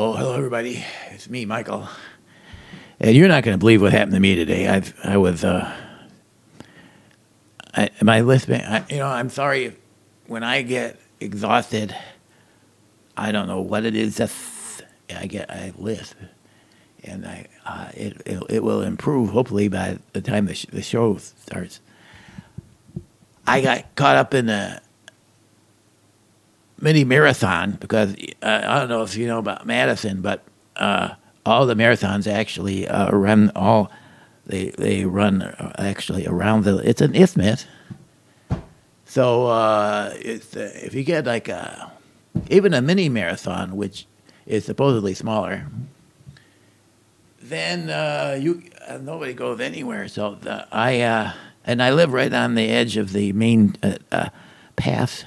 Oh, hello, everybody. It's me, Michael. And you're not going to believe what happened to me today. I I was. Uh, I, am I listening? I, you know, I'm sorry. When I get exhausted, I don't know what it is. that I get. I lisp, and I uh, it, it it will improve hopefully by the time the, sh- the show starts. I got caught up in the mini marathon because uh, I don't know if you know about Madison, but uh, all the marathons actually uh, run all they they run uh, actually around the. It's an isthmus, so uh, uh, if you get like a even a mini marathon, which is supposedly smaller, then you nobody goes anywhere. So the, I and I live right on the edge of the main path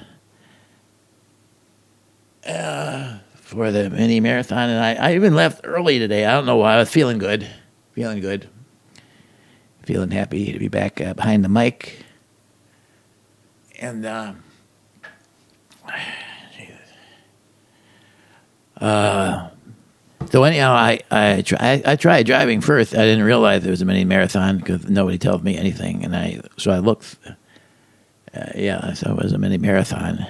uh, for the mini marathon, and I, I even left early today. I don't know why. I was feeling good, feeling good, feeling happy to be back uh, behind the mic. And uh, uh, so anyhow, I I, try, I, tried driving first. I didn't realize there was a mini marathon because nobody told me anything, and I so I looked. Uh, yeah, so it was a mini marathon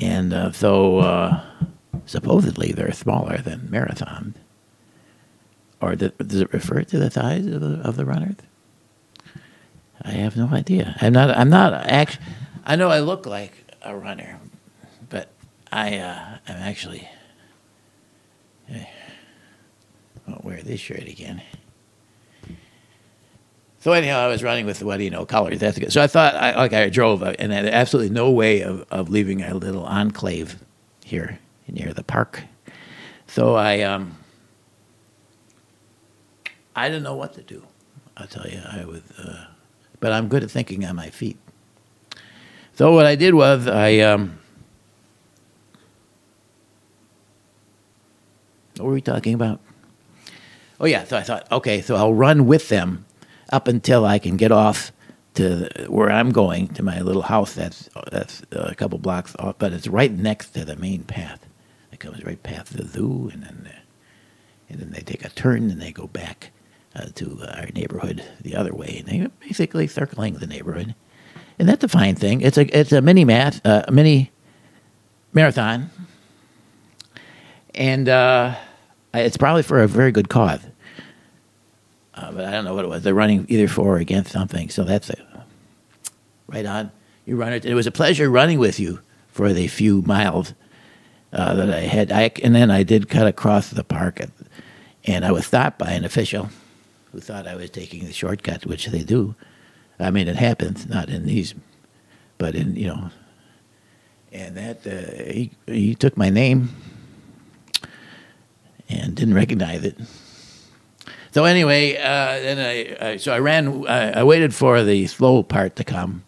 and uh, so uh, supposedly they're smaller than marathon. Or does it refer to the size of the, of the runners? I have no idea. I'm not. I'm not actually. I know I look like a runner, but I uh, I'm actually. I won't wear this shirt again. So anyhow, I was running with what do you know. That's good. So I thought, I, like I drove, uh, and I had absolutely no way of, of leaving a little enclave here near the park. So I, um, I didn't know what to do. I'll tell you, I was, uh, but I'm good at thinking on my feet. So what I did was I, um, what were we talking about? Oh yeah, so I thought, okay, so I'll run with them up until I can get off to where I'm going to my little house. That's that's a couple blocks off, but it's right next to the main path. It comes right past the zoo, and then and then they take a turn and they go back uh, to our neighborhood the other way, and they're basically circling the neighborhood. And that's a fine thing. It's a it's a mini math, uh, mini marathon, and uh, it's probably for a very good cause uh, but I don't know what it was. They're running either for or against something. So that's it. Right on. You run it. It was a pleasure running with you for the few miles uh, that I had. I, and then I did cut across the park, at, and I was stopped by an official who thought I was taking the shortcut, which they do. I mean, it happens, not in these, but in, you know, and that uh, he, he took my name and didn't recognize it. So anyway, uh, then I, I, so I ran. I, I, waited for the slow part to come.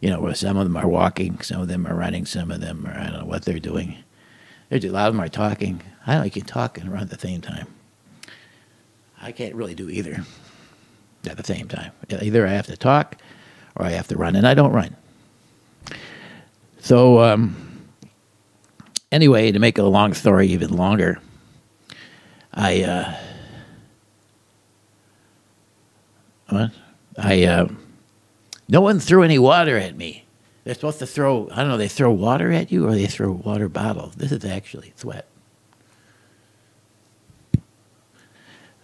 You know, where some of them are walking, some of them are running, some of them are I don't know what they're doing. There's a lot of them are talking. I don't. You can talk and run at the same time. I can't really do either at the same time. Either I have to talk or I have to run, and I don't run. So um, anyway, to make a long story even longer, I. Uh, What? I uh, no one threw any water at me. They're supposed to throw. I don't know. They throw water at you, or they throw water bottles. This is actually sweat.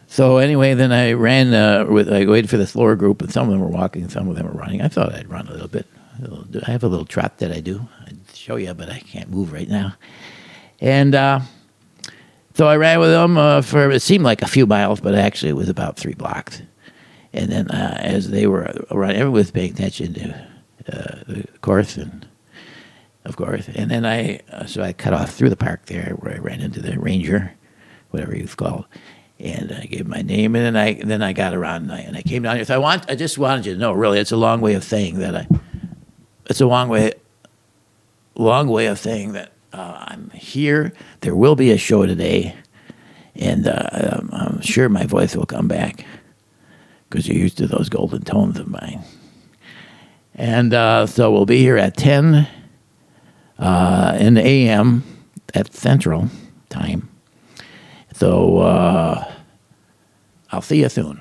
So anyway, then I ran uh, with. I waited for the slower group, and some of them were walking, some of them were running. I thought I'd run a little bit. I have a little trot that I do. I'd show you, but I can't move right now. And uh, so I ran with them uh, for it seemed like a few miles, but actually it was about three blocks. And then uh, as they were around, everyone was paying attention to uh, the course, and of course. And then I, uh, so I cut off through the park there, where I ran into the ranger, whatever he was called, and I gave my name, and then I then I got around and I, and I came down here. So I want, I just wanted you to know, really, it's a long way of saying that I, it's a long way, long way of saying that uh, I'm here. There will be a show today, and uh, I'm, I'm sure my voice will come back because you're used to those golden tones of mine. And uh, so we'll be here at 10 uh, in the a.m. at Central Time. So uh, I'll see you soon.